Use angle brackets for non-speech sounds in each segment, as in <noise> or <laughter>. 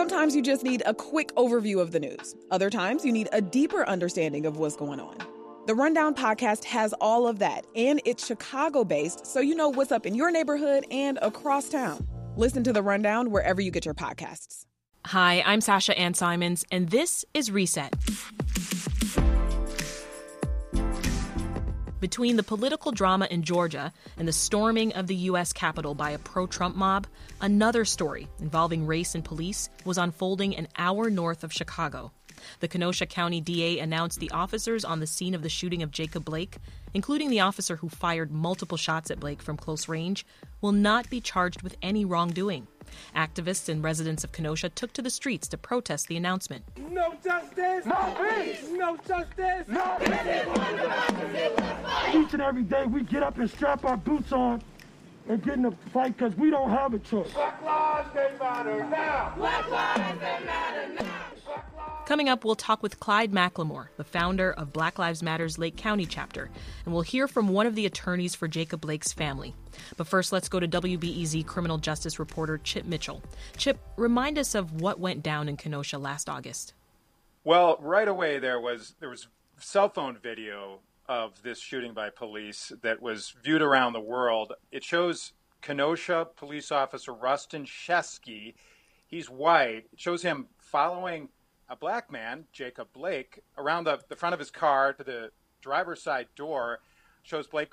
Sometimes you just need a quick overview of the news. Other times you need a deeper understanding of what's going on. The Rundown podcast has all of that, and it's Chicago based, so you know what's up in your neighborhood and across town. Listen to The Rundown wherever you get your podcasts. Hi, I'm Sasha Ann Simons, and this is Reset. Between the political drama in Georgia and the storming of the U.S. Capitol by a pro Trump mob, another story involving race and police was unfolding an hour north of Chicago. The Kenosha County DA announced the officers on the scene of the shooting of Jacob Blake, including the officer who fired multiple shots at Blake from close range, will not be charged with any wrongdoing. Activists and residents of Kenosha took to the streets to protest the announcement. No justice! No peace! No justice! No peace! Each and every day we get up and strap our boots on and get in a fight because we don't have a choice. Black lives, they matter now! Black lives, they matter now! Coming up, we'll talk with Clyde McLemore, the founder of Black Lives Matter's Lake County chapter, and we'll hear from one of the attorneys for Jacob Blake's family. But first, let's go to WBEZ criminal justice reporter Chip Mitchell. Chip, remind us of what went down in Kenosha last August. Well, right away there was there was cell phone video of this shooting by police that was viewed around the world. It shows Kenosha police officer Rusten Sheskey. He's white. It shows him following a black man, Jacob Blake, around the, the front of his car to the driver's side door, shows Blake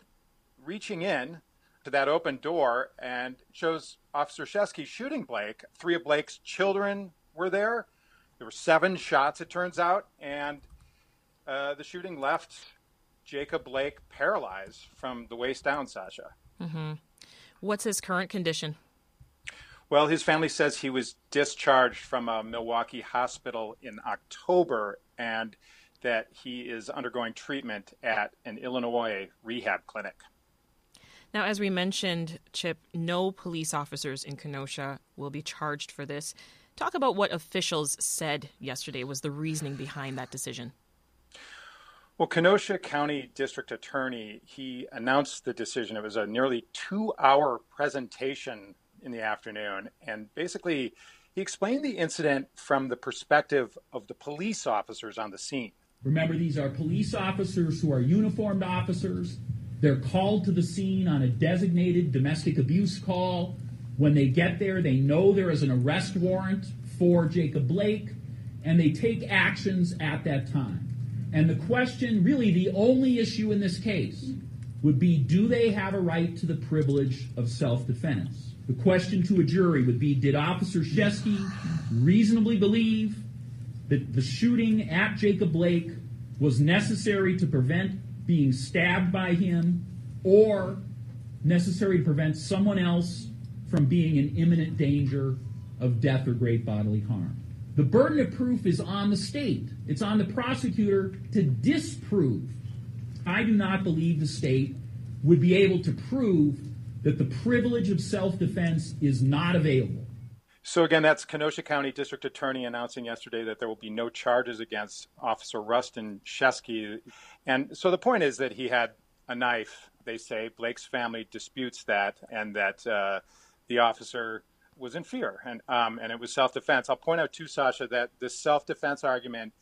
reaching in to that open door and shows Officer Sheskey shooting Blake. Three of Blake's children were there. There were seven shots, it turns out, and uh, the shooting left Jacob Blake paralyzed from the waist down, Sasha. Mm-hmm. What's his current condition? Well, his family says he was discharged from a Milwaukee hospital in October and that he is undergoing treatment at an Illinois rehab clinic. Now, as we mentioned, Chip, no police officers in Kenosha will be charged for this. Talk about what officials said yesterday was the reasoning behind that decision. Well, Kenosha County District Attorney, he announced the decision. It was a nearly two hour presentation in the afternoon. And basically, he explained the incident from the perspective of the police officers on the scene. Remember, these are police officers who are uniformed officers. They're called to the scene on a designated domestic abuse call. When they get there, they know there is an arrest warrant for Jacob Blake, and they take actions at that time. And the question, really the only issue in this case, would be do they have a right to the privilege of self defense? The question to a jury would be Did Officer Sheskey reasonably believe that the shooting at Jacob Blake was necessary to prevent being stabbed by him or necessary to prevent someone else from being in imminent danger of death or great bodily harm? The burden of proof is on the state. It's on the prosecutor to disprove. I do not believe the state would be able to prove that the privilege of self defense is not available. So, again, that's Kenosha County District Attorney announcing yesterday that there will be no charges against Officer Rusten Sheskey. And so the point is that he had a knife, they say. Blake's family disputes that, and that uh, the officer was in fear, and, um, and it was self defense. I'll point out, too, Sasha, that this self defense argument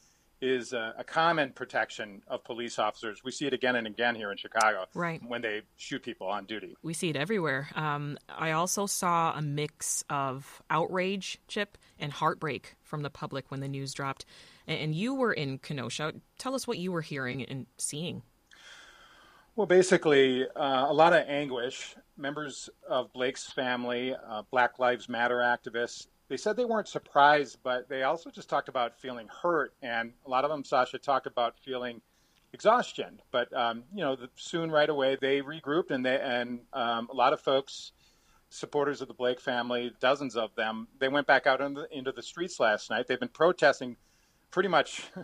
is a, a, common protection of police officers. We see it again and again here in Chicago. Right. When they shoot people on duty. We see it everywhere. Um, I also saw a mix of outrage, Chip, and heartbreak from the public when the news dropped. And, and you were in Kenosha. Tell us what you were hearing and seeing. Well, basically, uh, a lot of anguish. Members of Blake's family, uh, Black Lives Matter activists, they said they weren't surprised, but they also just talked about feeling hurt, and a lot of them, Sasha, talked about feeling exhaustion. But um, you know, the, soon right away they regrouped, and they and um, a lot of folks, supporters of the Blake family, dozens of them, they went back out the, into the streets last night. They've been protesting pretty much. <laughs>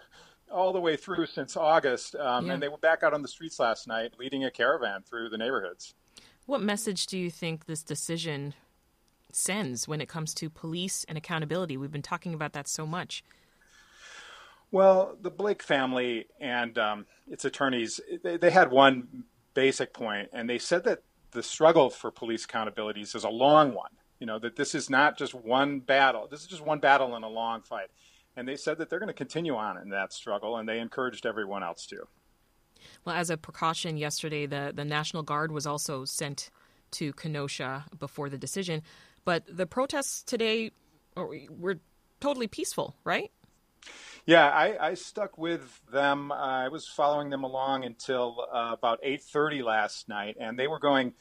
all the way through since August, um, yeah. and they were back out on the streets last night, leading a caravan through the neighborhoods. What message do you think this decision sends when it comes to police and accountability. We've been talking about that so much. Well, the Blake family and um, its attorneys, they, they, had one basic point, and they said that the struggle for police accountabilities is a long one. You know that this is not just one battle. This is just one battle in a long fight. And they said that they're going to continue on in that struggle, and they encouraged everyone else to. Well, as a precaution, yesterday the the National Guard was also sent to Kenosha before the decision, but the protests today were totally peaceful, right? Yeah, I, I stuck with them. Uh, I was following them along until uh, about 8:30 last night, and they were going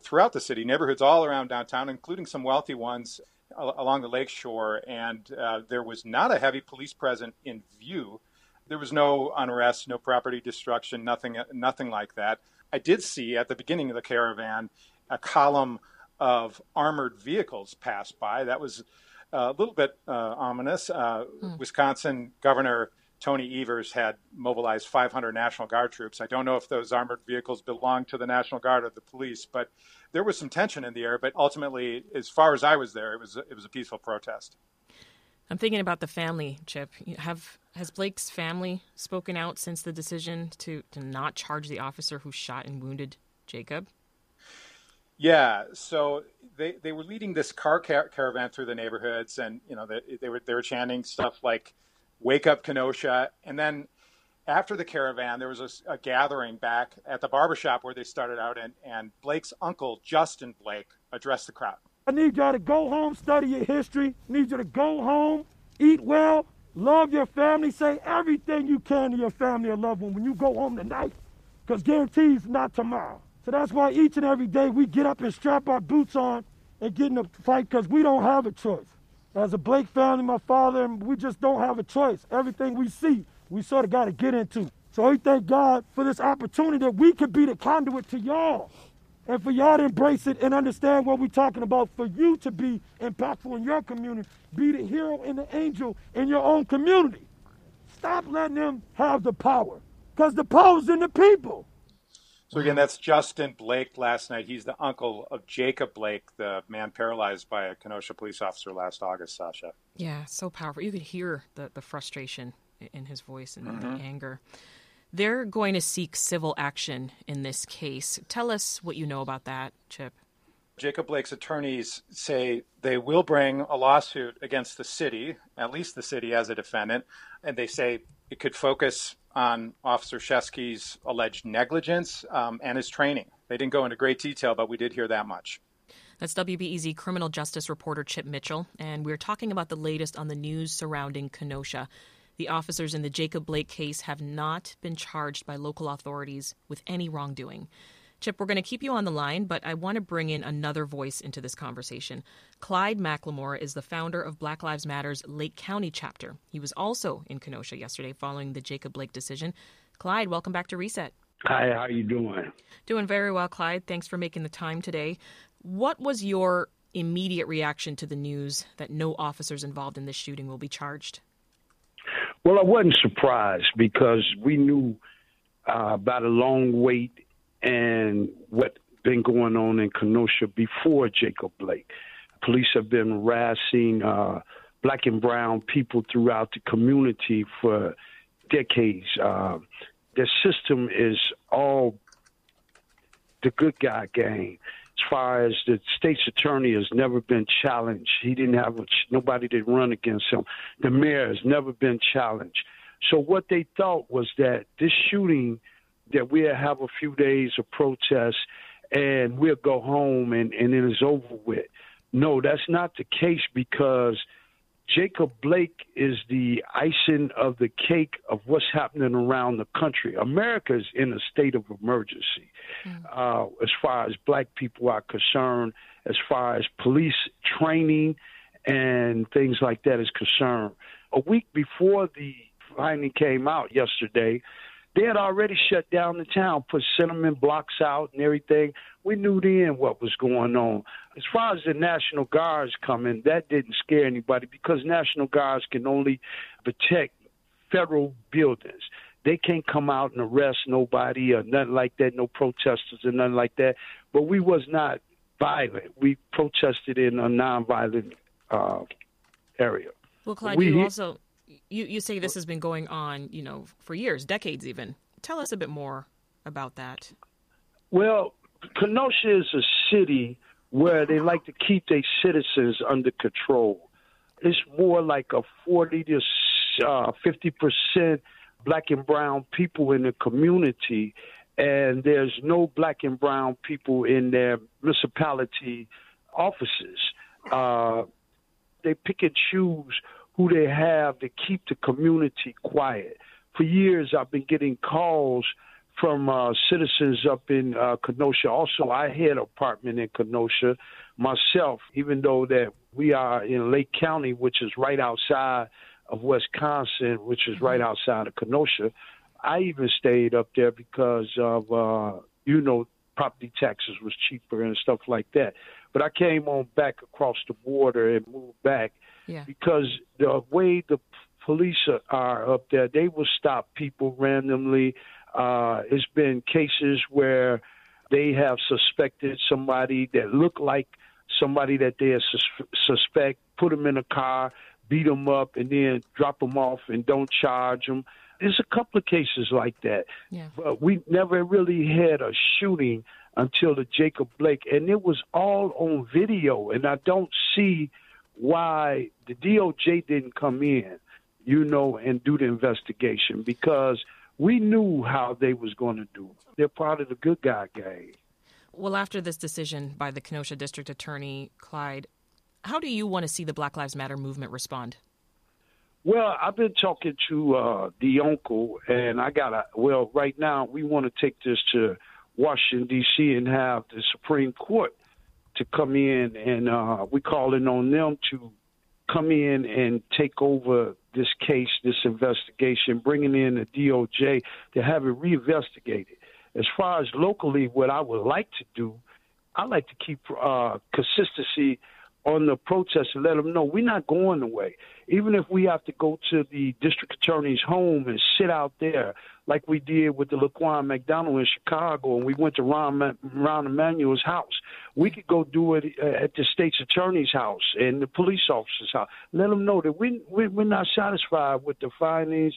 throughout the city, neighborhoods all around downtown, including some wealthy ones along the lakeshore. And uh, there was not a heavy police presence in view. There was no unrest, no property destruction, nothing, nothing like that. I did see at the beginning of the caravan a column of armored vehicles pass by. That was a little bit uh, ominous. Uh, mm. Wisconsin Governor Tony Evers had mobilized 500 National Guard troops. I don't know if those armored vehicles belong to the National Guard or the police, but there was some tension in the air. But ultimately, as far as I was there, it was it was a peaceful protest. I'm thinking about the family, Chip. Have has Blake's family spoken out since the decision to to not charge the officer who shot and wounded Jacob? Yeah, so they they were leading this car car- caravan through the neighborhoods, and you know they, they were they were chanting stuff like "Wake up, Kenosha," and then after the caravan, there was a, a, gathering back at the barbershop where they started out, and, and Blake's uncle, Justin Blake, addressed the crowd. I need y'all to go home, study your history. I need you to go home, eat well, love your family, say everything you can to your family or loved one when you go home tonight, because guarantees not tomorrow. So that's why each and every day we get up and strap our boots on and get in a fight because we don't have a choice. As a Blake family, my father, and we just don't have a choice. Everything we see, we sort of got to get into. So we thank God for this opportunity that we could be the conduit to y'all. And for y'all to embrace it and understand what we're talking about, for you to be impactful in your community, be the hero and the angel in your own community. Stop letting them have the power, because the power's in the people. So again, that's Justin Blake last night. He's the uncle of Jacob Blake, the man paralyzed by a Kenosha police officer last August, Sasha. Yeah, so powerful. You could hear the, the frustration in his voice and mm-hmm. the anger. They're going to seek civil action in this case. Tell us what you know about that, Chip. Jacob Blake's attorneys say they will bring a lawsuit against the city, at least the city as a defendant, and they say it could focus on Officer Sheskey's alleged negligence um, and his training. They didn't go into great detail, but we did hear that much. That's WBEZ criminal justice reporter Chip Mitchell, and we're talking about the latest on the news surrounding Kenosha. The officers in the Jacob Blake case have not been charged by local authorities with any wrongdoing. Chip, we're going to keep you on the line, but I want to bring in another voice into this conversation. Clyde McLemore is the founder of Black Lives Matter's Lake County chapter. He was also in Kenosha yesterday following the Jacob Blake decision. Clyde, welcome back to Reset. Hi, how are you doing? Doing very well, Clyde. Thanks for making the time today. What was your immediate reaction to the news that no officers involved in this shooting will be charged? Well, I wasn't surprised because we knew uh, about a long wait and what been going on in Kenosha before Jacob Blake. Police have been harassing uh, black and brown people throughout the community for decades. Uh, the system is all the good guy game. As far as the state's attorney has never been challenged, he didn't have a, nobody to run against him. The mayor has never been challenged. So what they thought was that this shooting that we'll have a few days of protest and we'll go home and, and it's over with. No, that's not the case because Jacob Blake is the icing of the cake of what's happening around the country. America is in a state of emergency mm. uh, as far as black people are concerned, as far as police training and things like that is concerned. A week before the finding came out yesterday, they had already shut down the town, put cinnamon blocks out and everything. We knew then what was going on. As far as the National Guards coming, that didn't scare anybody because National Guards can only protect federal buildings. They can't come out and arrest nobody or nothing like that, no protesters or nothing like that. But we was not violent. We protested in a nonviolent uh, area. Well, Clyde, we, you also you, you say this has been going on, you know, for years, decades even. Tell us a bit more about that. Well, Kenosha is a city where they like to keep their citizens under control. It's more like a 40 to uh, 50 percent black and brown people in the community, and there's no black and brown people in their municipality offices. Uh, they pick and choose who they have to keep the community quiet. For years, I've been getting calls from uh, citizens up in uh, Kenosha. Also, I had an apartment in Kenosha myself, even though that we are in Lake County, which is right outside of Wisconsin, which is right outside of Kenosha. I even stayed up there because of, uh, you know, property taxes was cheaper and stuff like that. But I came on back across the border and moved back Yeah. because the way the police are up there, they will stop people randomly. Uh, it's been cases where they have suspected somebody that looked like somebody that they sus- suspect, put them in a car, beat them up, and then drop them off and don't charge them. There's a couple of cases like that, Yeah. but we never really had a shooting until the Jacob Blake, and it was all on video. And I don't see why the DOJ didn't come in, you know, and do the investigation because we knew how they was going to do. it. They're part of the good guy gang. Well, after this decision by the Kenosha District Attorney, Clyde, how do you want to see the Black Lives Matter movement respond? Well, I've been talking to uh, the uncle, and I got a. Well, right now we want to take this to Washington D.C. and have the Supreme Court to come in, and uh, we calling on them to come in and take over this case, this investigation, bringing in the DOJ to have it reinvestigated. As far as locally, what I would like to do, I like to keep uh, consistency on the protests and let them know we're not going away. Even if we have to go to the district attorney's home and sit out there, like we did with the Laquan McDonald in Chicago, and we went to Ron, Ron Emanuel's house. We could go do it uh, at the state's attorney's house and the police officer's house. Let them know that we, we we're not satisfied with the findings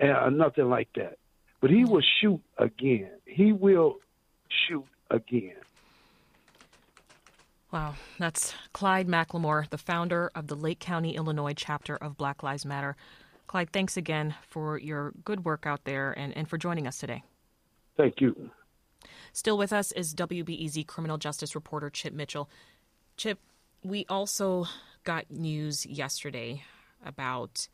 and nothing like that. But he will shoot again. He will shoot again. Wow, that's Clyde McLemore, the founder of the Lake County, Illinois chapter of Black Lives Matter. Clyde, thanks again for your good work out there and, and for joining us today. Thank you. Still with us is WBEZ criminal justice reporter Chip Mitchell. Chip, we also got news yesterday about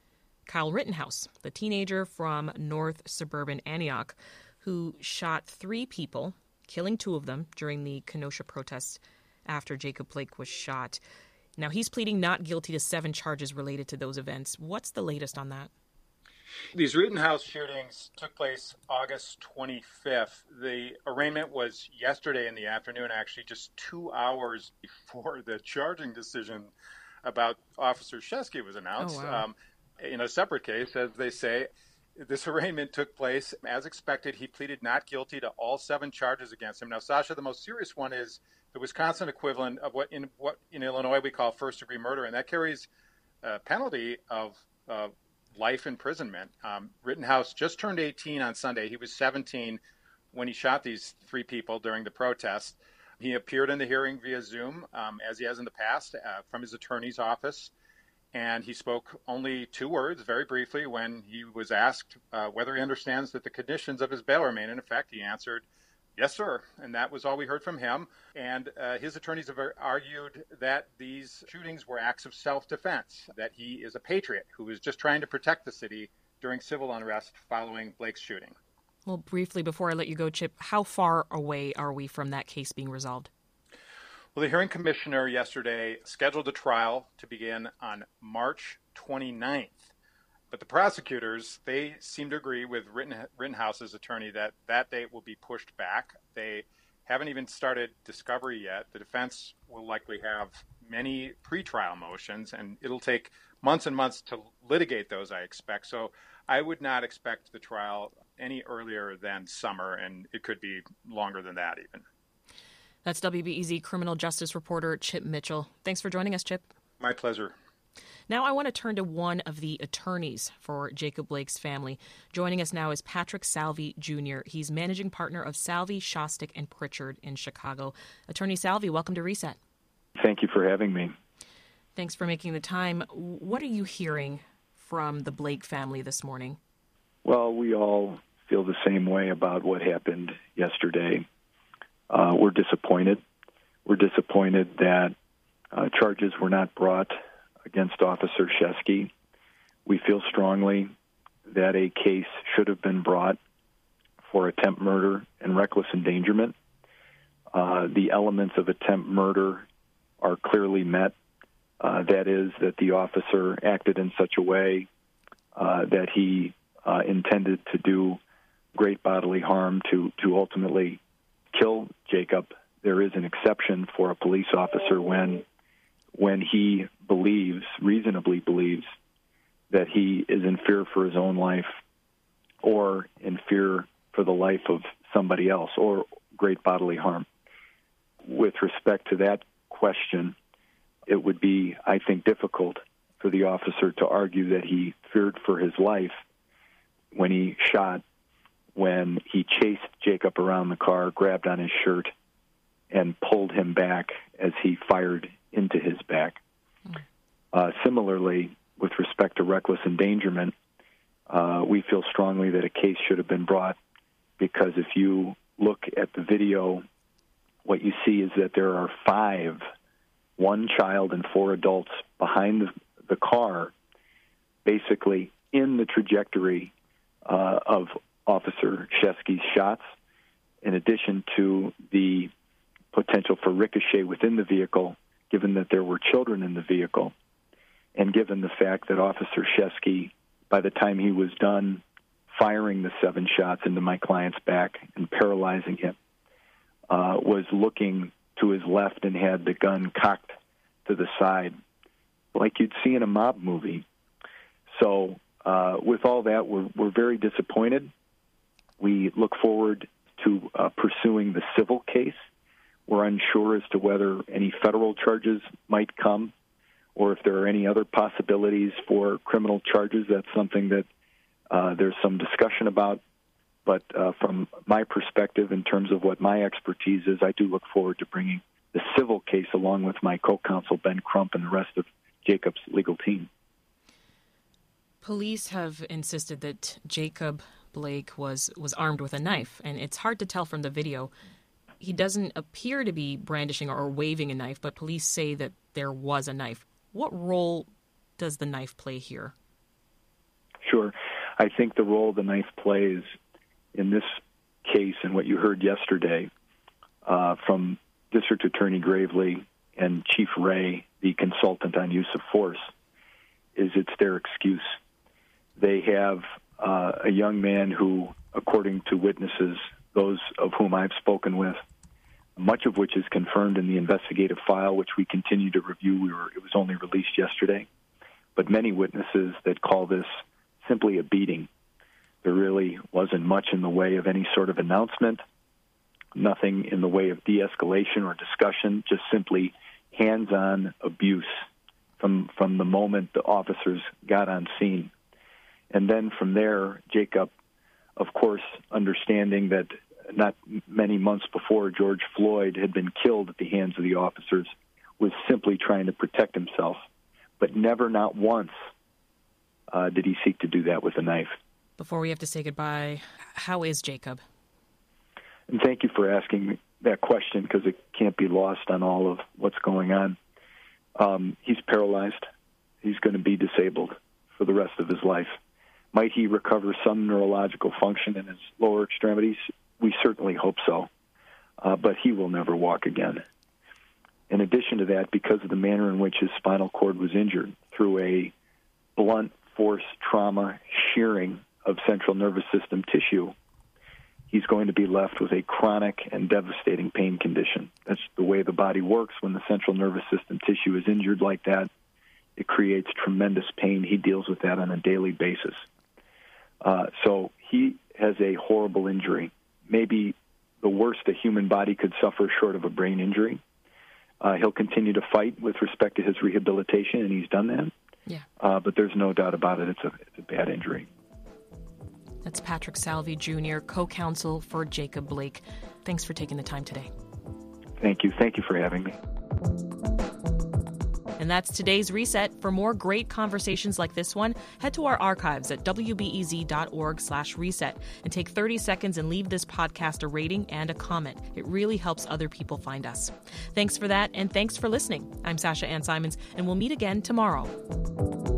Kyle Rittenhouse, the teenager from North Suburban Antioch who shot three people, killing two of them during the Kenosha protests after Jacob Blake was shot. Now he's pleading not guilty to seven charges related to those events. What's the latest on that? These Rittenhouse shootings took place August 25th. The arraignment was yesterday in the afternoon, actually, just two hours <laughs> before the charging decision about Officer Sheskey was announced. Oh, wow. um, in a separate case, as they say, this <laughs> arraignment took place as expected. He pleaded not guilty to all seven charges against him. Now, Sasha, the most serious one is the Wisconsin equivalent of what in what in Illinois we call first degree murder, and that carries a penalty of uh, life imprisonment. Um, Rittenhouse just turned 18 on Sunday. He was 17 when he shot these three people during the protest. He appeared in the hearing via Zoom, um, as he has in the past, uh, from his attorney's office. And he spoke only two words, very briefly, when he was asked uh, whether he understands that the conditions of his bail remain in effect. He answered, Yes, sir. And that was all we heard from him. And uh, his attorneys have argued that these shootings were acts of self defense, that he is a patriot who was just trying to protect the city during civil unrest following Blake's shooting. Well, briefly before I let you go, Chip, how far away are we from that case being resolved? Well, the hearing commissioner yesterday scheduled the trial to begin on March 29th. But the prosecutors, they seem to agree with Ritten- Rittenhouse's attorney that that date will be pushed back. They haven't even started discovery yet. The defense will likely have many pretrial motions, and it'll take months and months to litigate those, I expect. So I would not expect the trial any earlier than summer, and it could be longer than that even. That's WBEZ criminal justice reporter Chip Mitchell. Thanks for joining us, Chip. My pleasure. Now I want to turn to one of the attorneys for Jacob Blake's family. Joining us now is Patrick Salvi Jr. He's managing partner of Salvi, Schostok, and Pritchard in Chicago. Attorney Salvi, welcome to Reset. Thank you for having me. Thanks for making the time. What are you hearing from the Blake family this morning? Well, we all feel the same way about what happened yesterday. Uh, we're disappointed. We're disappointed that uh, charges were not brought against Officer Sheskey. We feel strongly that a case should have been brought for attempt murder and reckless endangerment. Uh, the elements of attempt murder are clearly met. Uh, that is, that the officer acted in such a way uh, that he uh, intended to do great bodily harm to, to ultimately kill Jacob. There is an exception for a police officer when when he believes, reasonably believes, that he is in fear for his own life or in fear for the life of somebody else or great bodily harm. With respect to that question, it would be, I think, difficult for the officer to argue that he feared for his life when he shot, when he chased Jacob around the car, grabbed on his shirt, and pulled him back as he fired into his back. Uh, similarly, with respect to reckless endangerment, uh, we feel strongly that a case should have been brought because if you look at the video, what you see is that there are five, one child and four adults behind the, the car, basically in the trajectory uh, of Officer Sheskey's shots, in addition to the potential for ricochet within the vehicle, given that there were children in the vehicle, and given the fact that Officer Sheskey, by the time he was done firing the seven shots into my client's back and paralyzing him, uh, was looking to his left and had the gun cocked to the side, like you'd see in a mob movie. So, uh, with all that, we're, we're very disappointed. We look forward to uh, pursuing the civil case. We're unsure as to whether any federal charges might come or if there are any other possibilities for criminal charges. That's something that uh, there's some discussion about. But uh, from my perspective, in terms of what my expertise is, I do look forward to bringing the civil case along with my co counsel, Ben Crump, and the rest of Jacob's legal team. Police have insisted that Jacob Blake was, was armed with a knife, and it's hard to tell from the video. He doesn't appear to be brandishing or waving a knife, but police say that there was a knife. What role does the knife play here? Sure. I think the role the knife plays in this case and what you heard yesterday uh, from District Attorney Graveley and Chief Wray, the consultant on use of force, is it's their excuse. They have uh, a young man who, according to witnesses, those of whom I've spoken with, much of which is confirmed in the investigative file, which we continue to review. We were, it was only released yesterday. But many witnesses that call this simply a beating. There really wasn't much in the way of any sort of announcement, nothing in the way of de escalation or discussion, just simply hands on abuse from, from the moment the officers got on scene. And then from there, Jacob, of course, understanding that not many months before George Floyd had been killed at the hands of the officers, was simply trying to protect himself, but never, not once, uh, did he seek to do that with a knife. Before we have to say goodbye, how is Jacob? And thank you for asking that question because it can't be lost on all of what's going on. Um, he's paralyzed. He's going to be disabled for the rest of his life. Might he recover some neurological function in his lower extremities? We certainly hope so. Uh, but he will never walk again. In addition to that, because of the manner in which his spinal cord was injured through a blunt force trauma shearing of central nervous system tissue, he's going to be left with a chronic and devastating pain condition. That's the way the body works when the central nervous system tissue is injured like that. It creates tremendous pain. He deals with that on a daily basis. Uh, so he has a horrible injury, maybe the worst a human body could suffer short of a brain injury. Uh, he'll continue to fight with respect to his rehabilitation, and he's done that. Yeah. Uh, but there's no doubt about it. It's a, it's a bad injury. That's Patrick Salvi Jr., co counsel for Jacob Blake. Thanks for taking the time today. Thank you. Thank you for having me. And that's today's reset. For more great conversations like this one, head to our archives at wbez.org/reset and take 30 seconds and leave this podcast a rating and a comment. It really helps other people find us. Thanks for that, and thanks for listening. I'm Sasha Ann Simons, and we'll meet again tomorrow.